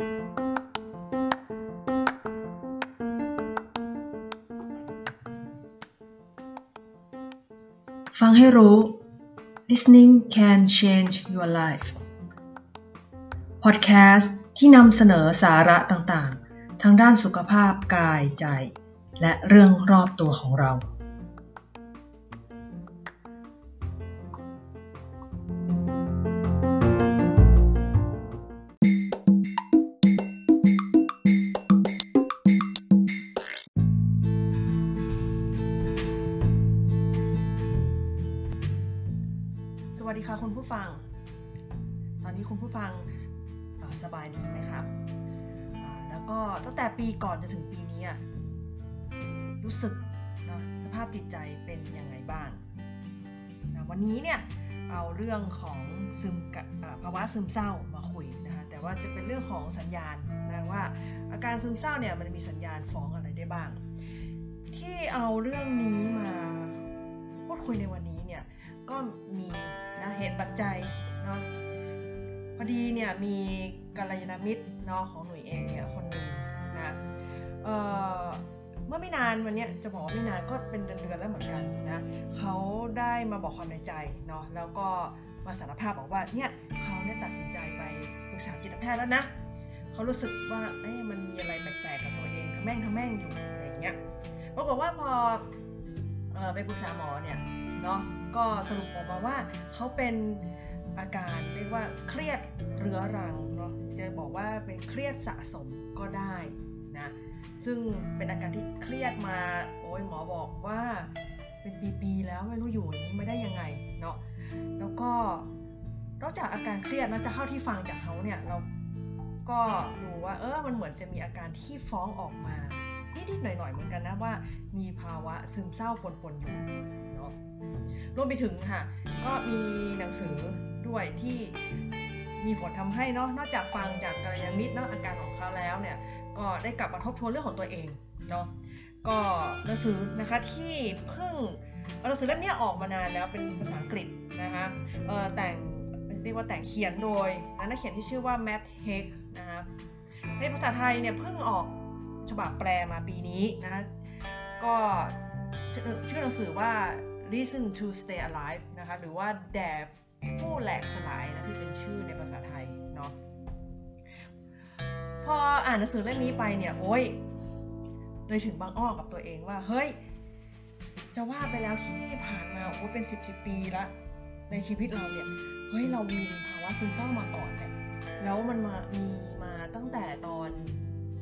ฟังให้รู้ listening can change your life podcast ที่นำเสนอสาระต่างๆ ทางด้านสุขภาพกายใจ และเรื่องรอบตัวของเรา มเศร้ามาคุยนะคะแต่ว่าจะเป็นเรื่องของสัญญาณนะว่า อาการซึมเศร้าเนี่ยมันมีสัญญาณฟ้องอะไรได้บ้าง ที่เอาเรื่องนี้มาพูดคุยในวันนี้เนี่ยก็มีนะเหตุปัจจัยเนาะพอดีเนี่ยมีกัลยาณมิตรเนาะของหนุ่ยเองเนี่ยคนหนึ่งนะเอ่อเมื่อไม่นานวันนี้จะบอกว่าไม่นานก็เป็นเดือนๆแล้วเหมือนกันนะเขาได้มาบอกความในใจเนาะแล้วก็มาสารภาพบอกว่าเนี่ย เขาเนี่ยตัดสินใจไปปรึกษาจิตแพทย์แล้วนะเขารู้สึกว่าเอ๊ะมันมีอะไรแปลกๆกับตัวเองทำแม่งทำแม่งอยู่อะไรอย่างเงี้ยปรากฏว่าพอเอ่อไปปรึกษาหมอเนี่ยเนาะก็สรุปออกมาว่าเขาเป็นอาการเรียกว่าเครียดเรื้อรังเนาะจะบอกว่าเป็นเครียดสะสมก็ได้นะซึ่งเป็นอาการที่เครียดมาโอ้ยหมอบอกว่าเป็นปีๆแล้วไม่รู้อยู่อย่างนี้ไม่ได้ยังไงเนาะแล้วก็ นอกจากอาการเครียดนะจะเท่าที่ฟังจากเขาเนี่ยเราก็ดูว่าเออมันเหมือนจะมีอาการที่ฟ้องออกมานิดๆหน่อยๆเหมือนกันนะว่า มีภาวะซึมเศร้าปนๆอยู่เนาะรวมไปถึงค่ะ ก็มีหนังสือด้วยที่มีผลทำให้เนาะนอกจากฟังจากกัลยาณมิตรเนาะอาการของเขาแล้วเนี่ยก็ได้กลับมาทบทวนเรื่องของตัวเองเนาะก็หนังสือนะคะที่เพิ่งหนังสือเล่มนี้ออกมานานแล้วเป็นภาษาอังกฤษนะคะเออแต่ง เรียกว่าแต่งเขียนโดยนักเขียนที่ชื่อว่าแมทเฮกนะคะในภาษาไทยเนี่ยเพิ่งออกฉบับแปลมาปีนี้นะก็ชื่อหนังสือว่า Reason to Stay Alive นะคะหรือว่าแด่ผู้แหลกสลายนะที่เป็นชื่อในภาษาไทยเนาะพออ่านหนังสือเล่มนี้ไปเนี่ยโอ้ยเลยถึงบางอ้อกับตัวเองว่า เฮ้ย จะว่าไปแล้วที่ผ่านมาโอ้เป็น 10บสปีละในชีวิตเราเนี่ย เฮ้ยเรามีภาวะซึมเศร้ามาก่อนแหละแล้วมันมามีมาตั้งแต่ตอน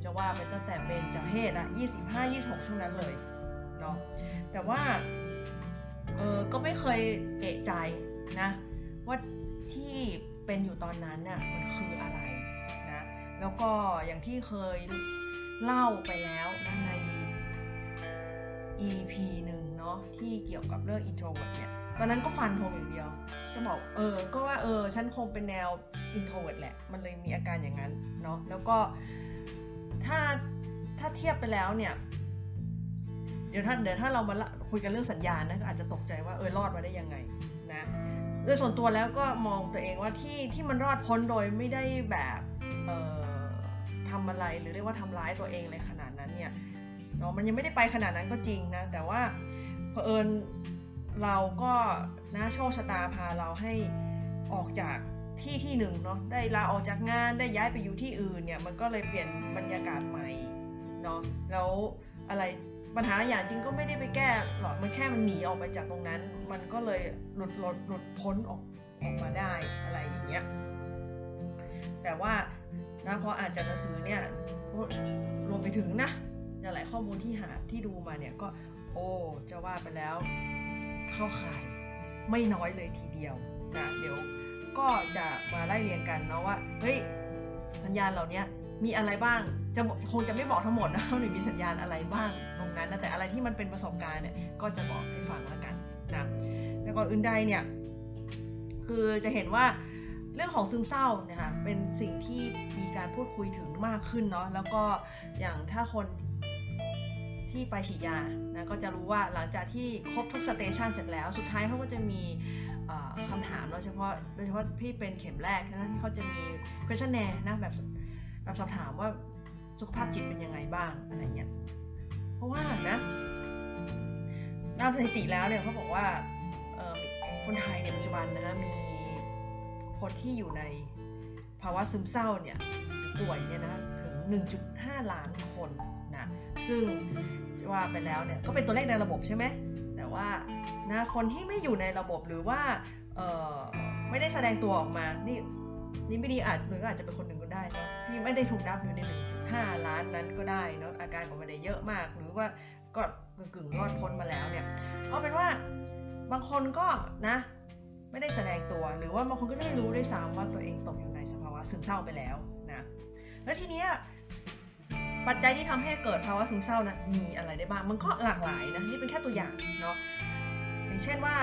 จะว่าไปตั้งแต่เบนจเพศอะ25-26 ช่วงนั้นเลยเนาะแต่ว่าเออก็ไม่เคยเอะใจนะว่าที่เป็นอยู่ตอนนั้นน่ะมันคืออะไรนะแล้วก็อย่างที่เคยเล่าไปแล้วนะใน EP หนึ่งเนาะที่เกี่ยวกับเรื่อง introvert เนี่ยตอนนั้นก็ฟันธงอย่างเดียว จะบอกเออก็ว่าเออฉันคงเป็นแนว introvert แหละ มันเลยมีอาการอย่างนั้นเนาะแล้วก็ถ้าถ้าเทียบไปแล้วเนี่ย เดี๋ยวถ้าเดี๋ยวถ้าเรามาคุยกันเรื่องสัญญาณนะก็อาจจะตกใจว่าเออรอดมาได้ยังไงนะโดยส่วนตัวแล้วก็มองตัวเองว่าที่ที่มันรอดพ้นโดยไม่ได้แบบเอ่อทำอะไรหรือเรียกว่าทำร้ายตัวเองเลยขนาดนั้นเนี่ยเนาะมันยังไม่ได้ไปขนาดนั้นก็จริงนะแต่ว่าเผอิญ เราก็นะโชคชะตาพาเราให้ออกจากที่ที่หนึ่งเนาะได้ลาออกจากงานได้ย้ายไปอยู่ที่อื่นเนี่ยมันก็เลยเปลี่ยนบรรยากาศใหม่เนาะแล้วอะไรปัญหาอย่างจริงก็ไม่ได้ไปแก้หรอกมันแค่มันหนีออกไปจากตรงนั้น มันก็เลยหลุดหลุดหลุดพ้นออกออกมาได้อะไรอย่างเงี้ยแต่ว่านะพออ่านจากหนังสือเนี่ยรวมไปถึงนะหลายข้อมูลที่หาที่ดูมาเนี่ยก็โอ้จะว่าไปแล้ว เข้าข่ายไม่น้อยเลยทีเดียวนะเดี๋ยวก็จะมาไล่เรียงกันเนาะว่าเฮ้ยสัญญาณเหล่านี้มีอะไรบ้างจะคงจะไม่บอกทั้งหมดนะว่าหนูมีสัญญาณอะไรบ้างตรงนั้นนะแต่อะไรที่มันเป็นประสบการณ์เนี่ยก็จะบอกให้ฟังแล้วกันนะแต่ก่อนอื่นใดเนี่ยคือจะเห็นว่าเรื่องของซึมเศร้าเนี่ยค่ะเป็นสิ่งที่มีการพูดคุยถึงมากขึ้นเนาะแล้วก็อย่างถ้าคน ที่ไปฉีดยานะก็จะรู้ว่าหลังจากที่ครบทุกสเตชันเสร็จแล้ว สุดท้ายเขาก็จะมีคำถามโดยเฉพาะโดยเฉพาะพี่เป็นเข็มแรกนะที่เขาจะมี questionnaire นะแบบแบบสอบถามว่าสุขภาพจิตเป็นยังไงบ้างอะไรเงี้ยเพราะว่านะตามสถิติแล้วเนี่ยเขาบอกว่าคนไทยในปัจจุบันนะฮะมีคนที่อยู่ในภาวะซึมเศร้าเนี่ยป่วยเนี่ยนะถึง 1.5 ล้านคนนะซึ่ง ว่าไปแล้วเนี่ยก็เป็นตัวเลขในระบบใช่ไหมแต่ว่านะคนที่ไม่อยู่ในระบบหรือว่าไม่ได้แสดงตัวออกมานี่นี่ไม่ดีอาจหรืออาจจะเป็นคนหนึ่งก็ได้เนาะที่ไม่ได้ถูกนับอยู่ใน1.5ล้านนั้นก็ได้เนาะอาการก็ไม่ได้เยอะมาก หรือว่าก็กึ่งรอดพ้นมาแล้วเนี่ยเอาเป็นว่าบางคนก็นะไม่ได้แสดงตัวหรือว่าบางคนก็จะไม่รู้ด้วยซ้ำว่าตัวเองตกอยู่ในสภาวะซึมเศร้าไปแล้วนะแล้วทีเนี้ย ปัจจัยที่ทำให้เกิดภาวะซึมเศร้านะมีอะไรได้บ้าง มันก็หลากหลายนะ นี่เป็นแค่ตัวอย่างเนาะ อย่างเช่นว่า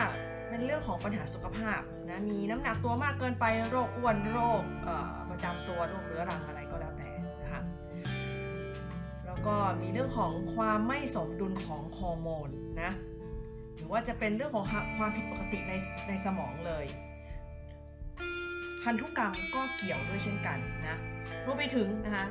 เป็นเรื่องของปัญหาสุขภาพนะ มีน้ำหนักตัวมากเกินไป โรคอ้วน โรคประจำตัว โรคเรื้อรังอะไรก็แล้วแต่นะคะ แล้วก็มีเรื่องของความไม่สมดุลของฮอร์โมนนะ หรือว่าจะเป็นเรื่องของความผิดปกติในในสมองเลย พันธุกรรมก็เกี่ยวด้วยเช่นกันนะ รวมไปถึงนะคะ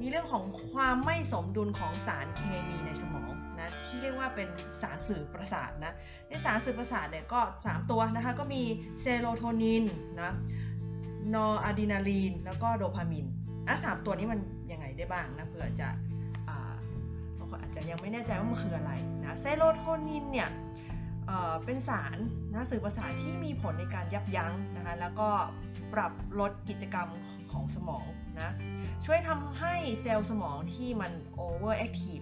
มีเรื่องของความไม่สมดุลของสารเคมีในสมองนะที่เรียกว่าเป็นสารสื่อประสาทนะในสารสื่อประสาทเนี่ยก็ 3 ตัวนะคะก็มีเซโรโทนินนะนอร์อะดรีนาลีน แล้วก็โดพามินอะสามตัวนี้มันยังไงได้บ้างนะเผื่อจะบางคนอาจจะยังไม่แน่ใจว่ามันคืออะไรนะเซโรโทนินเนี่ยเป็นสารนะสื่อประสาทที่มีผลในการยับยั้งนะคะแล้วก็ปรับลดกิจกรรมของสมอง นะช่วยทำให้เซลล์สมองที่มัน overactive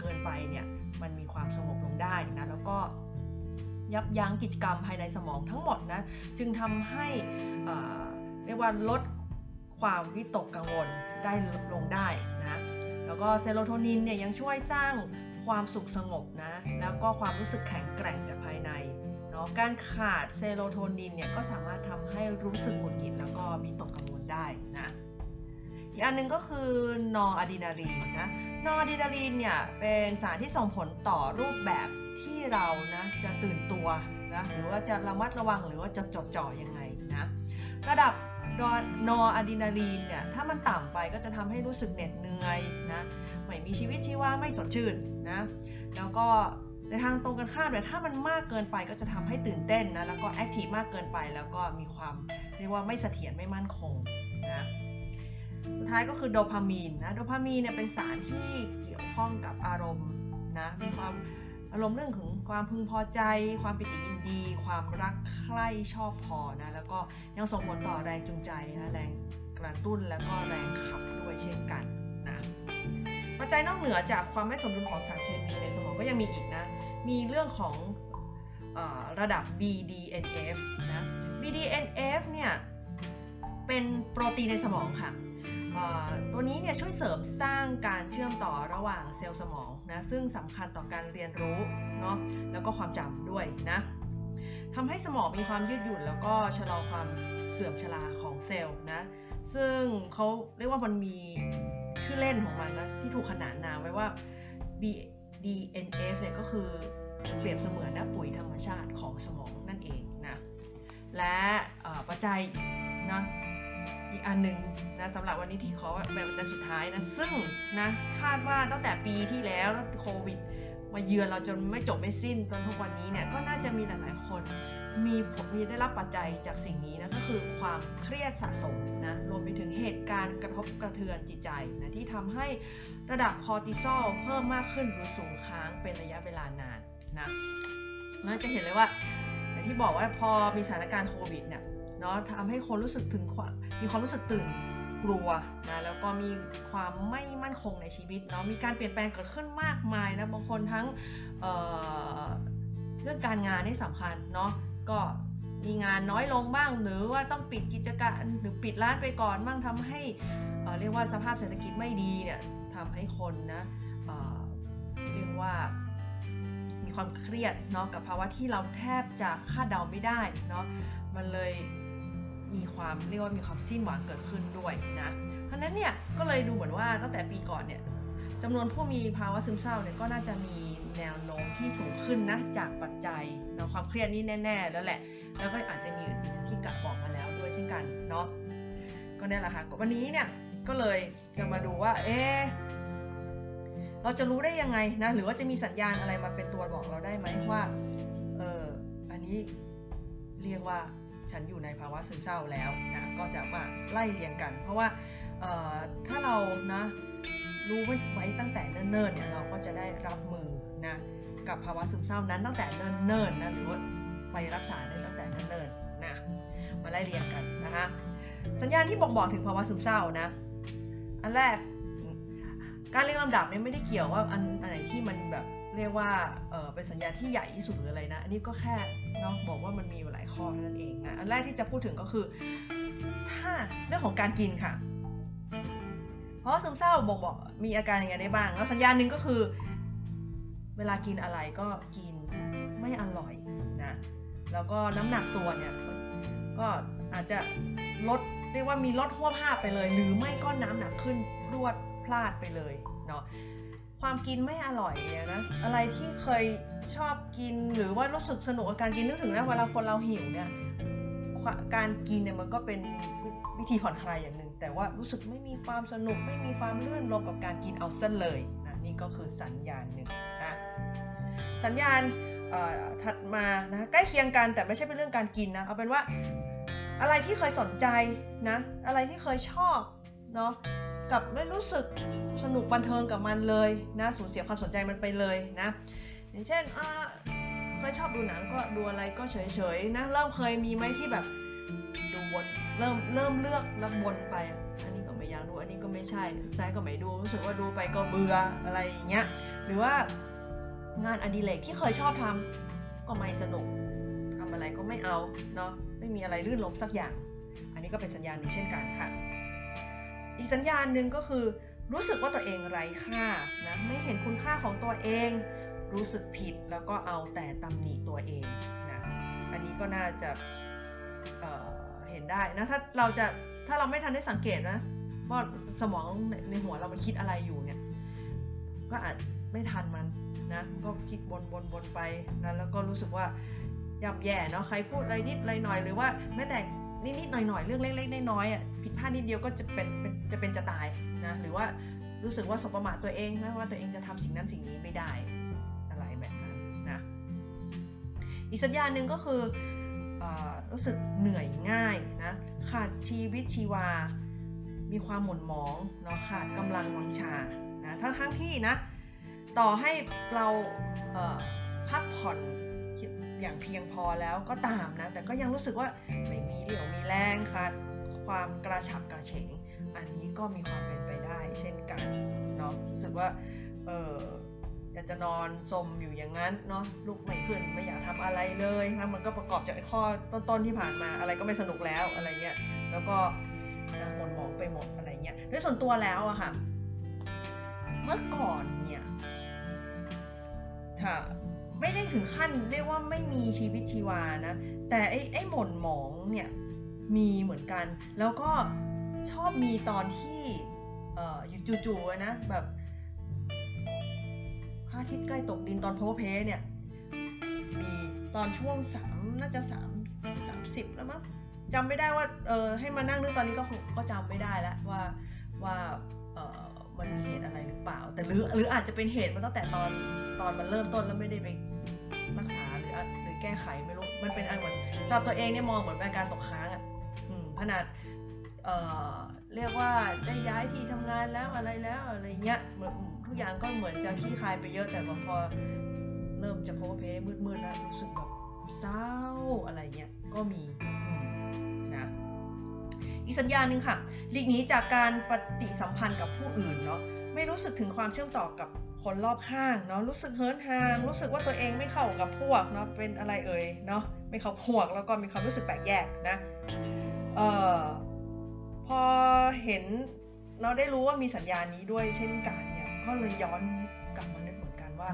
เกินไปเนี่ยมันมีความสงบลงได้นะแล้วก็ยับยั้งกิจกรรมภายในสมองทั้งหมดนะจึงทำให้เรียกว่าลดความวิตกกังวลได้ลงได้นะแล้วก็เซโรโทนินเนี่ยยังช่วยสร้างความสุขสงบนะแล้วก็ความรู้สึกแข็งแกร่งจากภายในเนาะการขาดเซโรโทนินเนี่ยก็สามารถทำให้รู้สึกหงุดหงิดแล้วก็วิตกกังวลได้นะ อีกอันนึงก็คือนอร์อะดรีนาลีนนะ นอร์อะดรีนาลีนเนี่ยเป็นสารที่ส่งผลต่อรูปแบบที่เรานะจะตื่นตัวนะหรือว่าจะระมัดระวังหรือว่าจะจดจ่อยังไงนะระดับนอร์อะดรีนาลีนเนี่ยถ้ามันต่ำไปก็จะทำให้รู้สึกเหน็ดเหนื่อยนะไม่มีชีวิตชีวาไม่สดชื่นนะแล้วก็ในทางตรงกันข้ามเนี่ยถ้ามันมากเกินไปก็จะทำให้ตื่นเต้นนะแล้วก็แอคทีฟมากเกินไปแล้วก็มีความเรียกว่าไม่เสถียรไม่มั่นคงนะ สุดท้ายก็คือโดพามีนนะโดพามีนเนี่ยเป็นสารที่เกี่ยวข้องกับอารมณ์นะมีความอารมณ์เรื่องของความพึงพอใจ ความปิติยินดี ความรักใคร่ชอบพอนะแล้วก็ยังส่งผลต่อแรงจูงใจนะแรงกระตุ้นแล้วก็แรงขับด้วยเช่นกันนะปัจจัยนอกเหนือจากความไม่สมดุลของสารเคมีในสมองก็ยังมีอีกนะ มีเรื่องของอระดับ BDNF นะ BDNF เนี่ยเป็นโปรตีนในสมองค่ะ ตัวนี้เนี่ยช่วยเสริมสร้างการเชื่อมต่อระหว่างเซลล์สมองนะซึ่งสำคัญต่อการเรียนรู้เนาะแล้วก็ความจำด้วยนะทำให้สมองมีความยืดหยุ่น แล้วก็ชะลอความเสื่อมชราของเซลล์นะซึ่งเขาเรียกว่ามันมีชื่อเล่นของมันนะที่ถูกขนานนามไว้ว่า BDNF เนี่ยก็คือเปรียบเสมือนนะปุ๋ยธรรมชาติของสมองนั่นเองนะและปัจจัยนะ อีกอันหนึ่งนะสำหรับวันนี้ที่ขอแบบปัจจัยสุดท้ายนะ ซึ่งนะคาดว่าตั้งแต่ปีที่แล้วแล้วโควิด มาเยือนเราจนไม่จบไม่สิ้นจนทุกวันนี้เนี่ยก็น่าจะมีหลาย ๆ คนมีมีได้รับปัจจัยจากสิ่งนี้นะก็คือความเครียดสะสมนะรวมไปถึงเหตุการณ์กระทบกระเทือนจิตใจนะที่ทำให้ระดับคอร์ติซอลเพิ่มมากขึ้นหรือสูงค้างเป็นระยะเวลานานนะน่าจะเห็นเลยว่าอย่างที่บอกว่าพอมีสถานการณ์โควิดเนี่ยเนาะทำให้คนรู้สึกถึงความ มีความรู้สึกตื่นกลัวนะแล้วก็มีความไม่มั่นคงในชีวิตเนาะมีการเปลี่ยนแปลงเกิดขึ้นมากมายนะบางคนทั้งเเรื่องการงานนี่สำคัญเนาะก็มีงานน้อยลงบ้างหรือว่าต้องปิดกิจการหรือปิดร้านไปก่อนบ้างทำให้เเรียกว่าสภาพเศรษฐกิจไม่ดีเนี่ยทำให้คนนะเเรียกว่ามีความเครียดเนาะกับภาวะที่เราแทบจะคาดเดาไม่ได้เนาะมันเลย มีความเรียกว่ามีความสิ้นหวังเกิดขึ้นด้วยนะ เพราะนั้นเนี่ยก็เลยดูเหมือนว่าตั้งแต่ปีก่อนเนี่ยจำนวนผู้มีภาวะซึมเศร้าเนี่ยก็น่าจะมีแนวโน้มที่สูงขึ้นนะจากปัจจัยเนาะความเครียดนี่แน่ ๆ แล้วแหละ แล้วก็อาจจะมีที่กะบอกมาแล้วด้วยเช่นกันเนาะก็นี่แหละค่ะวันนี้เนี่ยก็เลยจะมาดูว่า เอ๊เราจะรู้ได้ยังไงนะหรือว่าจะมีสัญญาณอะไรมาเป็นตัวบอกเราได้ไหมว่าเอออันนี้เรียกว่า ฉันอยู่ในภาวะซึมเศร้าแล้วนะก็จะมาไล่เรียงกัน เพราะว่าเอ่อถ้าเรานะรู้ไว้ตั้งแต่เนิ่นๆเนี่ยเราก็จะได้รับมือนะกับภาวะซึมเศร้านั้นตั้งแต่เนิ่นๆนะหรือว่าไปรักษาได้ตั้งแต่เนิ่นๆนะมาไล่เรียงกันนะคะสัญญาณที่บอกบอกถึงภาวะซึมเศร้านะอันแรกการเรียงลำดับเนี่ยไม่ได้เกี่ยวว่าอันอันไหนที่มันแบบเรียกว่าเออเป็นสัญญาณที่ใหญ่ที่สุดหรืออะไรนะ อันนี้ก็แค่ เนาะบอกว่ามันมีอยู่หลายข้อนั้นเองนะอันแรกที่จะพูดถึงก็คือ ถ้าเรื่องของการกินค่ะ เพราะว่าซึมเศร้าบ่งบอกมีอาการยังไงได้บ้าง แล้วสัญญาณหนึ่งก็คือ เวลากินอะไรก็กินไม่อร่อยนะแล้วก็น้ำหนักตัวเนี่ยก็อาจจะลดเรียกว่ามีลดหัวภาพไปเลย หรือไม่ก็น้ำหนักขึ้นรวดพลาดไปเลยเนาะ ความกินไม่อร่อยเนี่ยนะ อะไรที่เคยชอบกินหรือว่ารู้สึกสนุกกับการกินนึกถึงนะเวลาคนเราหิวเนี่ยการกินเนี่ยมันก็เป็นวิธีผ่อนคลายอย่างหนึ่งแต่ว่ารู้สึกไม่มีความสนุกไม่มีความลื่นลมกับการกินเอาซะเลยนะนี่ก็คือสัญญาณหนึ่งนะสัญญาณถัดมานะใกล้เคียงกันแต่ไม่ใช่เป็นเรื่องการกินนะเอาเป็นว่าอะไรที่เคยสนใจนะอะไรที่เคยชอบเนาะ กับไม่รู้สึกสนุกบันเทิงกับมันเลยนะสูญเสียความสนใจมันไปเลยนะอย่างเช่นเคยชอบดูหนังก็ดูอะไรก็เฉยๆนะเริ่มเคยมีไหมที่แบบดูวนเริ่มเริ่มเลือกแล้ววนไป อันนี้ก็ไม่อยากดูอันนี้ก็ไม่ใช่ใจก็ไม่ดูรู้สึกว่าดูไปก็เบื่ออะไรอย่างเงี้ยหรือว่างานอดิเรกที่เคยชอบทำก็ไม่สนุกทำอะไรก็ไม่เอาเนาะไม่มีอะไรลื่นลมสักอย่าง อันนี้ก็เป็นสัญญาณหนึ่งเช่นกันค่ะ อีกสัญญาณหนึ่งก็คือ รู้สึกว่าตัวเองไร้ค่านะไม่เห็นคุณค่าของตัวเอง รู้สึกผิดแล้วก็เอาแต่ตำหนิตัวเองนะอันนี้ก็น่าจะเเห็นได้นะถ้าเราจะถ้าเราไม่ทันได้สังเกตนะว่าสมองในหัวเรามันคิดอะไรอยู่เนี่ยก็อาจไม่ทันมันนะก็คิดวนวนวนไปนะแล้วก็รู้สึกว่าย่ำแย่เนาะใครพูดอะไรนิดอะไรหน่อยหรือว่าแม้แต่นิดนิดหน่อยหน่อยเรื่องเล็กๆน้อยๆอะผิดพลาดนิดเดียวก็จะเป็น จะเป็นจะตายนะหรือว่ารู้สึกว่าสบประมาทตัวเองนะว่าตัวเองจะทำสิ่งนั้นสิ่งนี้ไม่ได้อะไรแบบนั้นนะอีกสัญญาณหนึ่งก็คืออรู้สึกเหนื่อยง่ายนะขาดชีวิตชีวา มีความหม่นหมองเนาะขาดกำลังวังชานะทั้งทั้งที่นะต่อให้เราพักผ่อนอย่างเพียงพอแล้วก็ตามนะแต่ก็ยังรู้สึกว่าไม่มีเรี่ยวมีแรงขาดความกระฉับกระเฉง อันนี้ก็มีความเป็นไปได้เช่นกันเนาะรู้สึกว่าเอออยากจะนอนสมอยู่อย่างนั้นเนาะลุกไม่ขึ้นไม่อยากทำอะไรเลยนะมันก็ประกอบจากข้อต้นๆที่ผ่านมาอะไรก็ไม่สนุกแล้วอะไรเงี้ยแล้วก็หม่นหมองไปหมดอะไรเงี้ยโดยส่วนตัวแล้วอะค่ะเมื่อก่อนเนี่ยถ้าไม่ได้ถึงขั้นเรียกว่าไม่มีชีวิตชีวานะ แต่ไอ้ไอ้หม่นหมองเนี่ยมีเหมือนกัน แล้วก็ ชอบมีตอนที่เอ่ออยู่จู่ๆนะแบบพระอาทิตย์ใกล้ตกดินตอนโพเพเนี่ยมีตอนช่วงสามน่าจะสามสามสิบแล้วมั้งจำไม่ได้ว่าเออให้มานั่งนึกตอนนี้ก็ก็จำไม่ได้ล้วว่าว่าเออมันมีเหตุอะไรหรือเปล่า แต่หรือหรืออาจจะเป็นเหตุมาตั้งแต่ตอนตอนมันเริ่มต้นแล้วไม่ได้ไปรักษาหรือหรือแก้ไขไม่รู้มันเป็นอันเหมือนสำหรับตัวเองเนี่ยมองเหมือนเป็นการตกค้างอะขนาด เเรียกว่าได้ย้ายที่ทำงานแล้วอะไรแล้วอะไรเงี้ยทุกอย่างก็เหมือนจะขี้คายไปเยอะแต่พอเริ่มจะโพเพมืดๆแล้วรู้สึกแบบเศร้าอะไรเงี้ยก็มีนะอีกสัญญาณหนึ่งค่ะหลีกหนีจากการปฏิสัมพันธ์กับผู้อื่นเนาะไม่รู้สึกถึงความเชื่อมต่อกับคนรอบข้างเนาะรู้สึกเฮิร์นทาง รู้สึกว่าตัวเองไม่เข้ากับพวกเนาะเป็นอะไรเอ่ยเนาะไม่เข้าพวกแล้วก็มีความรู้สึกแปลกแยกนะเอ่อ พอเห็นเราได้รู้ว่ามีสัญญาณนี้ด้วยเช่นกันเนี่ยก็เลยย้อนกลับมานึกเหมือนกันว่า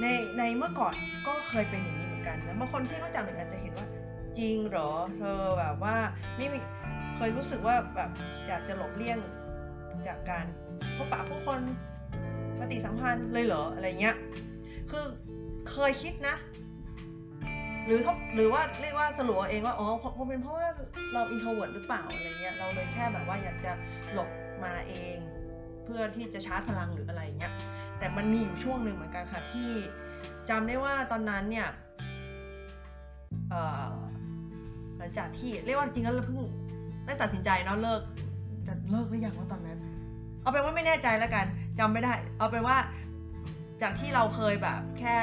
ในในเมื่อก่อนก็เคยเป็นอย่างนี้เหมือนกันนะบางคนที่รู้จักเหมือนกันจะเห็นว่า จริงเหรอเธอแบบว่าไม่มีเคยรู้สึกว่าแบบอยากจะหลบเลี่ยงจากการพบปะผู้คนปฏิสัมพันธ์เลยเหรออะไรเงี้ยคือเคยคิดนะ หรือทบหรือว่าเรียกว่าสรุปเองว่าอ๋อคงเป็นเพราะว่าเรา introvert หรือเปล่าอะไรเงี้ยเราเลยแค่แบบว่าอยากจะหลบมาเอง เพื่อที่จะชาร์จพลังหรืออะไรเงี้ยแต่มันมีอยู่ช่วงหนึ่งเหมือนกันค่ะที่จำได้ว่าตอนนั้นเนี่ยหลังจากที่เรียกว่าจริงแล้วเราเพิ่งได้ตัดสินใจเนาะเลิกจะเลิกหรือยังว่าตอนนั้น เอาเป็นว่าไม่แน่ใจแล้วกันจำไม่ได้ เอาเป็นว่าจากที่เราเคยแบบแค่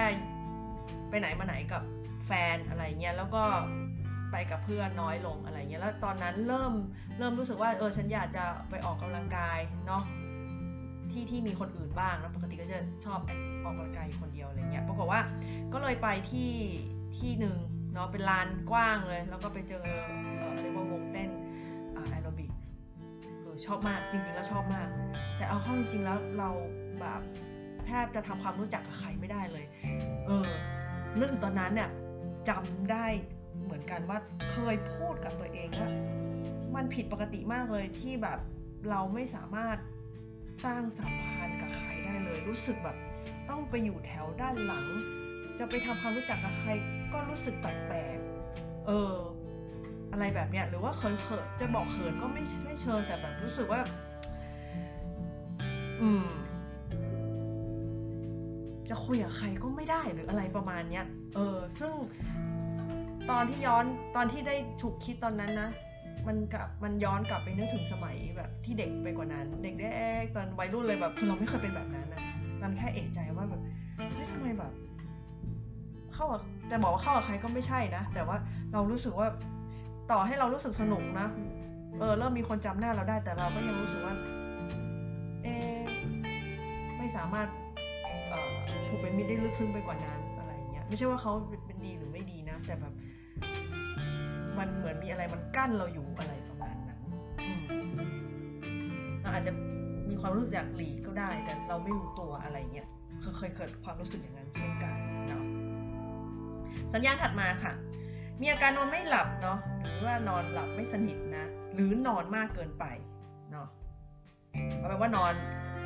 ไปไหนมาไหนกับ ฟนอะไรเงี้ยแล้วก็ไปกับเพื่อนน้อยลงอะไรเงี้ยแล้วตอนนั้นเริ่มเริ่มรู้สึกว่าเออฉันอยากจะไปออกกำลังกายเนาะที่ที่มีคนอื่นบ้างแล้วปกติก็จะชอบออกกำลังกายอยู่คนเดียวอะไรเงี้ยปรากฏว่าก็เลยไปที่ที่หนึ่งเนาะเป็นลานกว้างเลย แล้วก็ไปเจอเออเรียกว่าวงเต้นแอโรบิกเออชอบมากจริง ๆ แล้วชอบมาก แต่เอาเข้าจริงๆแล้วเราแบบแทบจะทำความรู้จักกับใครไม่ได้เลย เออนึกถึงตอนนั้นเนี่ย จำได้เหมือนกันว่าเคยพูดกับตัวเองว่า มันผิดปกติมากเลยที่แบบเราไม่สามารถสร้างสัมพันธ์กับใครได้เลย รู้สึกแบบต้องไปอยู่แถวด้านหลัง จะไปทำความรู้จักกับใครก็รู้สึกแปลกๆเออ อะไรแบบเนี้ยหรือว่าเขินเขินจะบอกเขินก็ไม่ไม่เชิญแต่แบบรู้สึกว่า อืม จะคุยกับใครก็ไม่ได้หรืออะไรประมาณเนี้ย เออ ซึ่งตอนที่ย้อนตอนที่ได้ฉุกคิดตอนนั้นนะ มันกับมันย้อนกลับไปนึกถึงสมัยแบบที่เด็กไปกว่านั้น เด็กเด็กตอนวัยรุ่นเลยแบบคือเราไม่เคยเป็นแบบนั้นนะตอนแค่เอะใจว่าแบบเฮ้ยทำไมแบบ เข้ากับแต่บอกว่าเข้ากับใครก็ไม่ใช่นะ แต่ว่าเรารู้สึกว่าต่อให้เรารู้สึกสนุกนะ เออ เริ่มมีคนจำหน้าเราได้แต่เราก็ยังรู้สึกว่า เอไม่สามารถ ผูกเป็นมิตรได้ลึกซึ้งไปกว่านั้นอะไรเงี้ยไม่ใช่ว่าเขาเป็นดีหรือไม่ดีนะ แต่แบบ มันเหมือนมีอะไรมันกั้นเราอยู่อะไรประมาณนั้นอืมเราอาจจะมีความรู้สึกอยากหลีกก็ได้ แต่เราไม่รู้ตัวอะไรเงี้ยเคยเคยเกิดความรู้สึกอย่างนั้นเช่นกันเนาะสัญญาณถัดมาค่ะ มีอาการนอนไม่หลับเนาะหรือว่านอนหลับไม่สนิทนะ หรือนอนมากเกินไปเนาะเอาเป็นว่านอน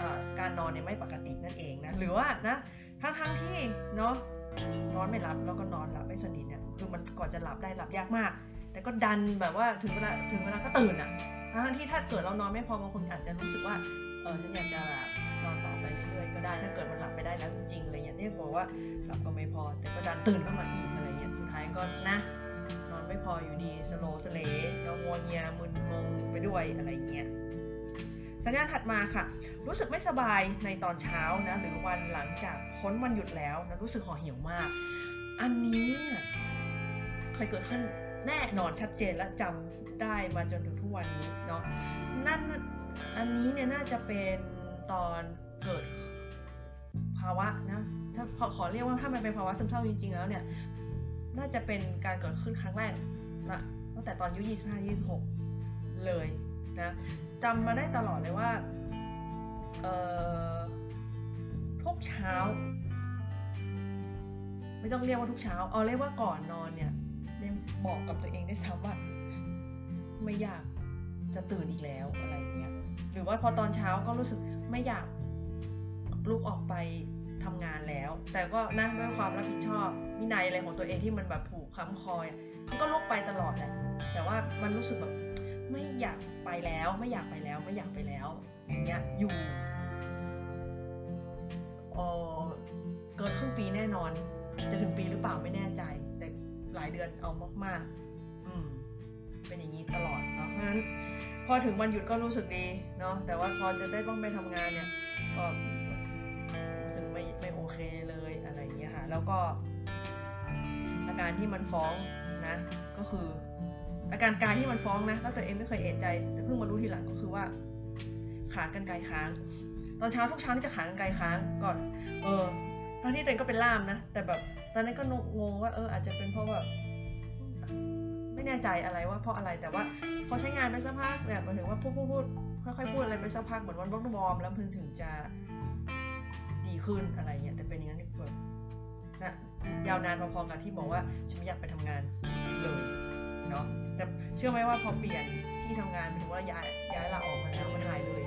อการนอนเนี่ยไม่ปกตินั่นเองนะ หรือว่านะ ทั้งทั้งๆที่เนาะนอนไม่หลับแล้วก็นอนหลับไม่สนิทเนี่ยคือมันก่อนจะหลับได้หลับยากมาก แต่ก็ดันแบบว่าถึงเวลาถึงเวลาก็ตื่นอะทั้งที่ถ้าเกิดเรานอนไม่พอบางคนอาจจะรู้สึกว่าเออฉันอยากจะนอนต่อไปเรื่อยๆก็ได้ถ้าเกิดมันหลับไปได้แล้วจริงๆอะไรเงี้ยที่บอกว่าหลับก็ไม่พอ แต่ก็ดันตื่นขึ้นมาอีกอะไรเงี้ยสุดท้ายก็นะนอนไม่พออยู่ดีสโลสเลแล้วงัวเงียมึนงงไปด้วยอะไรเงี้ย สัญญาณถัดมาค่ะ รู้สึกไม่สบายในตอนเช้านะหรือวันหลังจากพ้นวันหยุดแล้วนะรู้สึกห่อเหี่ยวมาก อันนี้เนี่ยเคยเกิดขึ้นแน่นอนชัดเจนและจำได้มาจนถึงทุกวันนี้เนาะนั่นอันนี้เนี่ยน่าจะเป็นตอนเกิดภาวะนะถ้าขอขอเรียกว่าถ้ามันเป็นภาวะซึมเศร้าจริงๆแล้วเนี่ยน่าจะเป็นการเกิดขึ้นครั้งแรกนะตั้งแต่ตอนอายุ25 26 เลยนะ จำมาได้ตลอดเลยว่าเออทุกเช้า ไม่ต้องเรียกว่าทุกเช้า เอาเรียกว่าก่อนนอนเนี่ยยังบอกกับตัวเองได้ซ้ำว่า ไม่อยากจะตื่นอีกแล้วอะไรอย่างเงี้ยหรือว่าพอตอนเช้าก็รู้สึกไม่อยากลุกออกไปทำงานแล้ว แต่ก็นะด้วยความรับผิดชอบวินัยอะไรของตัวเองที่มันแบบผูกค้ำคอย มันก็ลุกไปตลอดแหละแต่ว่ามันรู้สึกแบบ ไม่อยากไปแล้วไม่อยากไปแล้วไม่อยากไปแล้ว อย่างเงี้ยอยู่เออเกินครึ่งปีแน่นอน จะถึงปีหรือเปล่าไม่แน่ใจ แต่หลายเดือนเอามากๆ อืม เป็นอย่างนี้ตลอดเนาะเพราะฉะนั้นพอถึงวันหยุดก็รู้สึกดีเนาะแต่ว่าพอจะได้ต้องไปทำงานเนี่ยก็รู้สึกไม่ไม่โอเคเลยอะไรอย่างเงี้ยค่ะแล้วก็อาการที่มันฟ้องนะ ก็คือ อาการกายที่มันฟ้องนะแล้วตัวเองไม่เคยเอะใจ แต่เพิ่งมารู้ทีหลังก็คือว่า ขากรรไกรค้าง ตอนเช้าทุกเช้านี่จะขากรรไกรค้างก่อน เออทั้งที่ตัวเองก็เป็นล่ามนะ แต่แบบตอนนั้นก็งงว่าเอออาจจะเป็นเพราะแบบไม่แน่ใจอะไรว่าเพราะอะไรแต่ว่าพอใช้งานไปสักพักเนี่ยหมายถึงว่าพูดพูดพูดค่อยๆพูดอะไรไปสักพักเหมือนวันบล็อร์มแล้วถึงถึงจะดีขึ้นอะไรเงี้ยแต่เป็นอย่างนั้นแบบนะยาวนานพอๆกับที่บอกว่าฉันไม่อยากไปทำงานเลย เนาะแต่เชื่อไหมว่าพอเปลี่ยนที่ทำงานมายถึงว่าย้ายย้ายลาออกมาแล้วมันหายเลย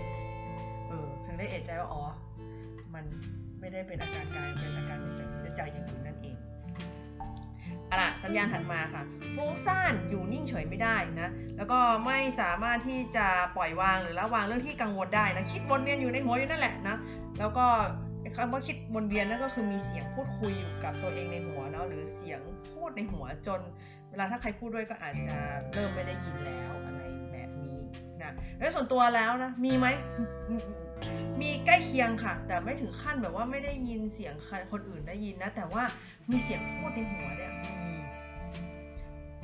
เออถึงได้เอะใจว่าอ๋อมันไม่ได้เป็นอาการกายเป็นอาการในใจในใจอย่างอื่นนั่นเองอะอะล่ะสัญญาณถัดมาค่ะฟุ้งซ่านอยู่นิ่งเฉยไม่ได้นะแล้วก็ไม่สามารถที่จะปล่อยวางหรือละวางเรื่องที่กังวลได้นะคิดวนเวียนอยู่ในหัวอยู่นั่นแหละนะแล้วก็คำว่าคิดวนเวียนนั่นก็คือมีเสียงพูดคุยอยู่กับตัวเองในหัวเนาะหรือเสียงพูดในหัวจน เวลาถ้าใครพูดด้วยก็อาจจะเริ่มไม่ได้ยินแล้วอะไรแบบนี้นะแล้วส่วนตัวแล้วนะ มีไหมมีใกล้เคียงค่ะ แต่ไม่ถึงขั้นแบบว่าไม่ได้ยินเสียงคนอื่นได้ยินนะ แต่ว่ามีเสียงพูดในหัวเนี่ยมี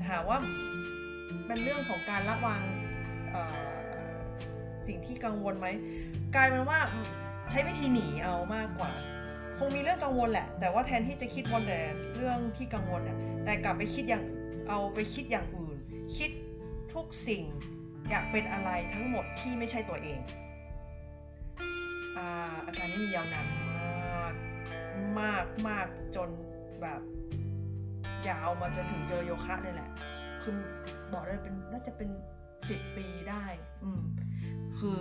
ถามว่าเป็นเรื่องของการระวังสิ่งที่กังวลไหมกลายเป็นว่าใช้วิธีหนีเอามากกว่า คงมีเรื่องกังวลแหละ แต่ว่าแทนที่จะคิดวนแต่เรื่องที่กังวลเนี่ยแต่กลับไปคิดอย่าง เอาไปคิดอย่างอื่น คิดทุกสิ่งอยากเป็นอะไรทั้งหมดที่ไม่ใช่ตัวเองอาอาการนี้มียาวนานมากมากมากจนแบบยาวมาจนถึงเจอโยคะเลยแหละ คือบอกเลยเป็นน่าจะเป็นสิบปีได้ อืม คือ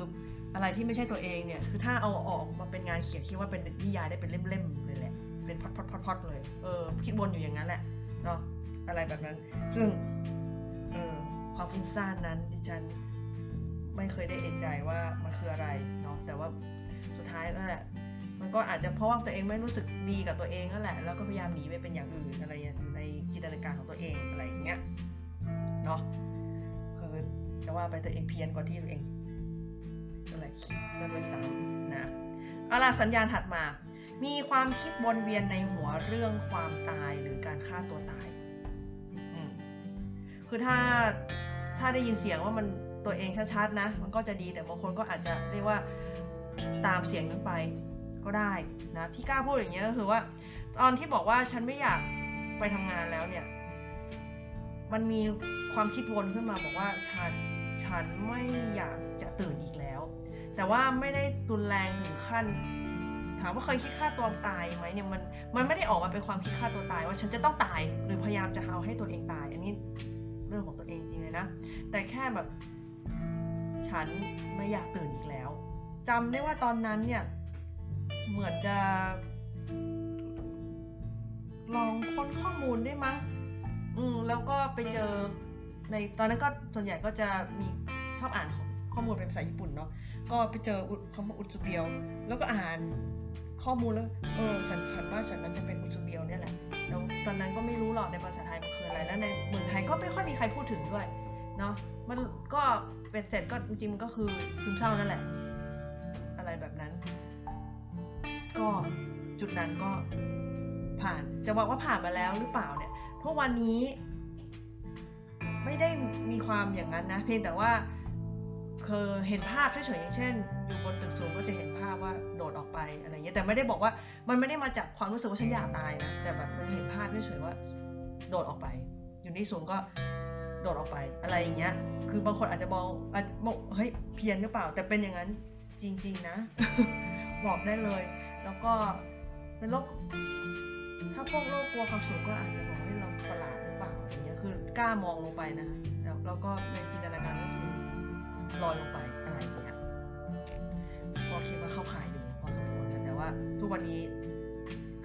อะไรที่ไม่ใช่ตัวเองเนี่ย คือถ้าเอาออกมาเป็นงานเขียนคิดว่าเป็นนิยายได้เป็นเล่มๆเลยแหละ เป็นพอดๆๆเลย เออ คิดวนอยู่อย่างนั้นแหละ เนาะ อะไรแบบนั้น ซึ่งเออความฟุ้งซ่านนั้นดิฉันไม่เคยได้เอะใจว่ามันคืออะไรเนาะแต่ว่าสุดท้ายนั่นแหละมันก็อาจจะเพราะว่าตัวเองไม่รู้สึกดีกับตัวเองนั่นแหละแล้วก็พยายามหนีไปเป็นอย่างอื่นอะไรในจินตนาการของตัวเองอะไรอย่างเงี้ยเนาะคือจะว่าไปตัวเองเพี้ยนกว่าที่ตัวเองก็เลยคิดซะด้วยซ้ำนะเอาล่ะสัญญาณถัดมา มีความคิดวนเวียนในหัวเรื่องความตายหรือการฆ่าตัวตาย คือถ้าถ้าได้ยินเสียงว่ามันตัวเองชัดๆนะ มันก็จะดีแต่บางคนก็อาจจะเรียกว่าตามเสียงนั้นไปก็ได้นะที่กล้าพูดอย่างเงี้ยก็คือว่า ตอนที่บอกว่าฉันไม่อยากไปทำงานแล้วเนี่ย มันมีความคิดวนขึ้นมาบอกว่าฉันฉันไม่อยากจะตื่นอีกแล้ว แต่ว่าไม่ได้รุนแรงถึงขั้น ถามว่าเคยคิดฆ่าตัวตายไหมเนี่ยมันมันไม่ได้ออกมาเป็นความคิดฆ่าตัวตาย ว่าฉันจะต้องตายหรือพยายามจะเอาให้ตัวเองตาย อันนี้ รื่องของตัวเองจริงเลยนะ แต่แค่แบบฉันไม่อยากตื่นอีกแล้วจำได้ว่าตอนนั้นเนี่ย เหมือนจะ ลองค้นข้อมูลได้มั้งอืมแล้วก็ไปเจอในตอนนั้นก็ส่วนใหญ่ก็จะมีชอบอ่านข,ข้อมูลเป็นภาษาญี่ปุ่นเนาะก็ไปเจอคำว่าอุจุเบียว แล้วก็อ่านข้อมูลแล้วเออฉันผันว่าฉันนั้นจะเป็นอุจุเบียวเนี่ยแหละ ตอนนั้นก็ไม่รู้หรอกในภาษาไทยมันคืออะไร แล้วในเมืองไทยก็ไม่ค่อยมีใครพูดถึงด้วยเนาะมันก็เป็นเสร็จก็จริงๆก็คือซึมเศร้านั่นแหละ อะไรแบบนั้น ก็จุดนั้นก็ผ่านจะบอกว่าผ่านมาแล้วหรือเปล่าเนี่ยทุกวันนี้ ไม่ได้มีความอย่างนั้นนะ เพียงแต่ว่าเคยเห็นภาพเฉยๆอย่างเช่น อยู่บนตึกสูงก็จะเห็นภาพว่าโดดออกไปอะไรเงี้ยแต่ไม่ได้บอกว่ามันไม่ได้มาจากความรู้สึกว่าฉันอยากตายนะแต่แบบมันเห็นภาพเฉยๆว่า โดดออกไป อยู่ที่สูงก็โดดออกไปอะไรอย่างเงี้ย คือบางคนอาจจะมองอาจมองเฮ้ยเพี้ยนหรือเปล่า แต่เป็นอย่างนั้นจริง ๆ นะ บอกได้เลย แล้วก็เป็นโรคถ้าพวกโรคกลัวความสูงก็อาจจะบอกว่าเราประหลาดหรือเปล่าอย่างเงี้ยคือกล้ามองลงไปนะแล้วแล้วก็ในจินตนาการก็คือลอยลงไป คิดว่าเข้าขายอยู่พอสมควรกันแต่ว่า ทุกวันนี้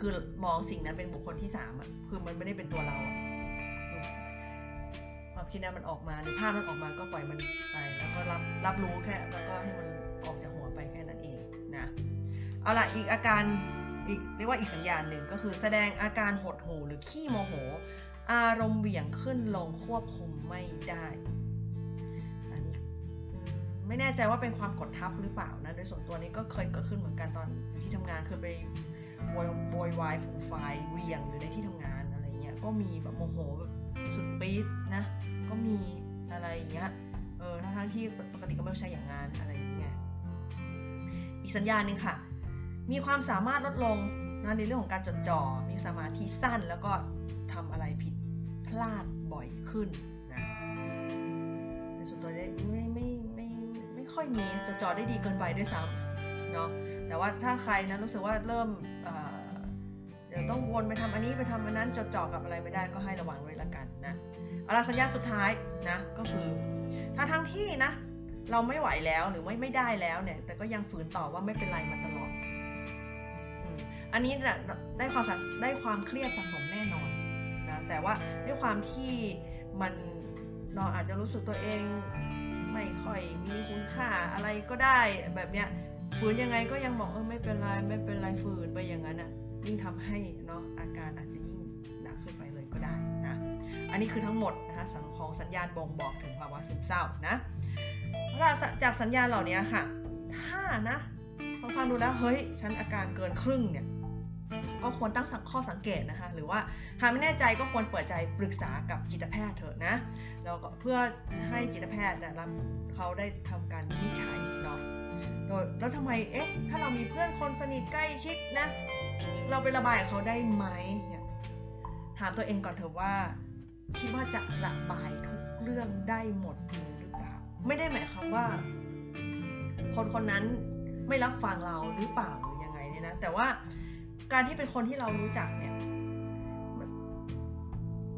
คือมองสิ่งนั้นเป็นบุคคลที่สามอะคือมันไม่ได้เป็นตัวเราอะความคิดนั้นมันออกมาหรือภาพมันออกมาก็ปล่อยมันไป แล้วก็รับรับรู้แค่ แล้วก็ให้มันออกจากหัวไปแค่นั้นเองนะเอาละอีกอาการอีกเรียกว่าอีกสัญญาณหนึ่งก็คือแสดงอาการหดหูหรือขี้โมโห อารมณ์เหวี่ยงขึ้นลงควบคุมไม่ได้ ไม่แน่ใจว่าเป็นความกดทับหรือเปล่านะ โดยส่วนตัวนี้ก็เคยเกิดขึ้นเหมือนกันตอนที่ทำงานเคยไปโวยวายวายฟูไฟเวียงหรือในที่ทำงานอะไรเงี้ย ก็มีแบบโมโหแบบสุดปี๊ดนะ ก็มีอะไรอย่างเงี้ย เออทั้งที่ปกติก็ไม่ใช่อย่างงานอะไรอย่างเงี้ย อีกสัญญาณหนึ่งค่ะ มีความสามารถลดลงนะในเรื่องของการจดจ่อ มีสมาธิสั้นแล้วก็ทำอะไรผิดพลาดบ่อยขึ้นนะในส่วนตัวไม่ไม่ไม่ไม่ ค่อยมีจดจ่อได้ดีเกินไปด้วยซ้ำเนาะแต่ว่าถ้าใครนะรู้สึกว่าเริ่มเดี๋ยวต้องวนไปทำอันนี้ไปทำอันนั้นจดจ่อกับอะไรไม่ได้ก็ให้ระวังไว้ละกันนะอาละสัญญาสุดท้ายนะก็คือ ถ้าทั้งที่นะ เราไม่ไหวแล้วหรือไม่ไม่ได้แล้วเนี่ย แต่ก็ยังฝืนต่อว่าไม่เป็นไรมาตลอดอันนี้ได้ความได้ความเครียดสะสมแน่นอนนะแต่ว่าด้วยความที่มันเราอาจจะรู้สึกตัวเอง ไม่ค่อยมีคุณค่าอะไรก็ได้แบบเนี้ยฝืนยังไงก็ยังบอกเออไม่เป็นไรไม่เป็นไรฝืนไปอย่างนั้นอะยิ่งทำให้เนาะอาการอาจจะยิ่งหนักขึ้นไปเลยก็ได้นะอันนี้คือทั้งหมดนะคะสังของสัญญาณบ่งบอกถึงภาวะซึมเศร้านะจากสัญญาณเหล่านี้ค่ะ ถ้านะฟังฟังดูแล้วเฮ้ยฉันอาการเกินครึ่งเนี่ย ก็ควรตั้งข้อสังเกตนะคะ หรือว่าหากไม่แน่ใจก็ควรเปิดใจปรึกษากับจิตแพทย์เถอะนะแล้วก็เพื่อให้จิตแพทย์รับเขาได้ทำการวินิจฉัยเนาะโดยแล้วทำไมเอ๊ะถ้าเรามีเพื่อนคนสนิทใกล้ชิดนะ เราไประบายกับเขาได้ไหมเนี่ยถามตัวเองก่อนเถอะว่า คิดว่าจะระบายทุกเรื่องได้หมดจริงหรือเปล่า ไม่ได้หมายความว่า คนคนนั้นไม่รับฟังเราหรือเปล่าหรือยังไงเนี่ยนะแต่ว่า การที่เป็นคนที่เรารู้จักเนี่ย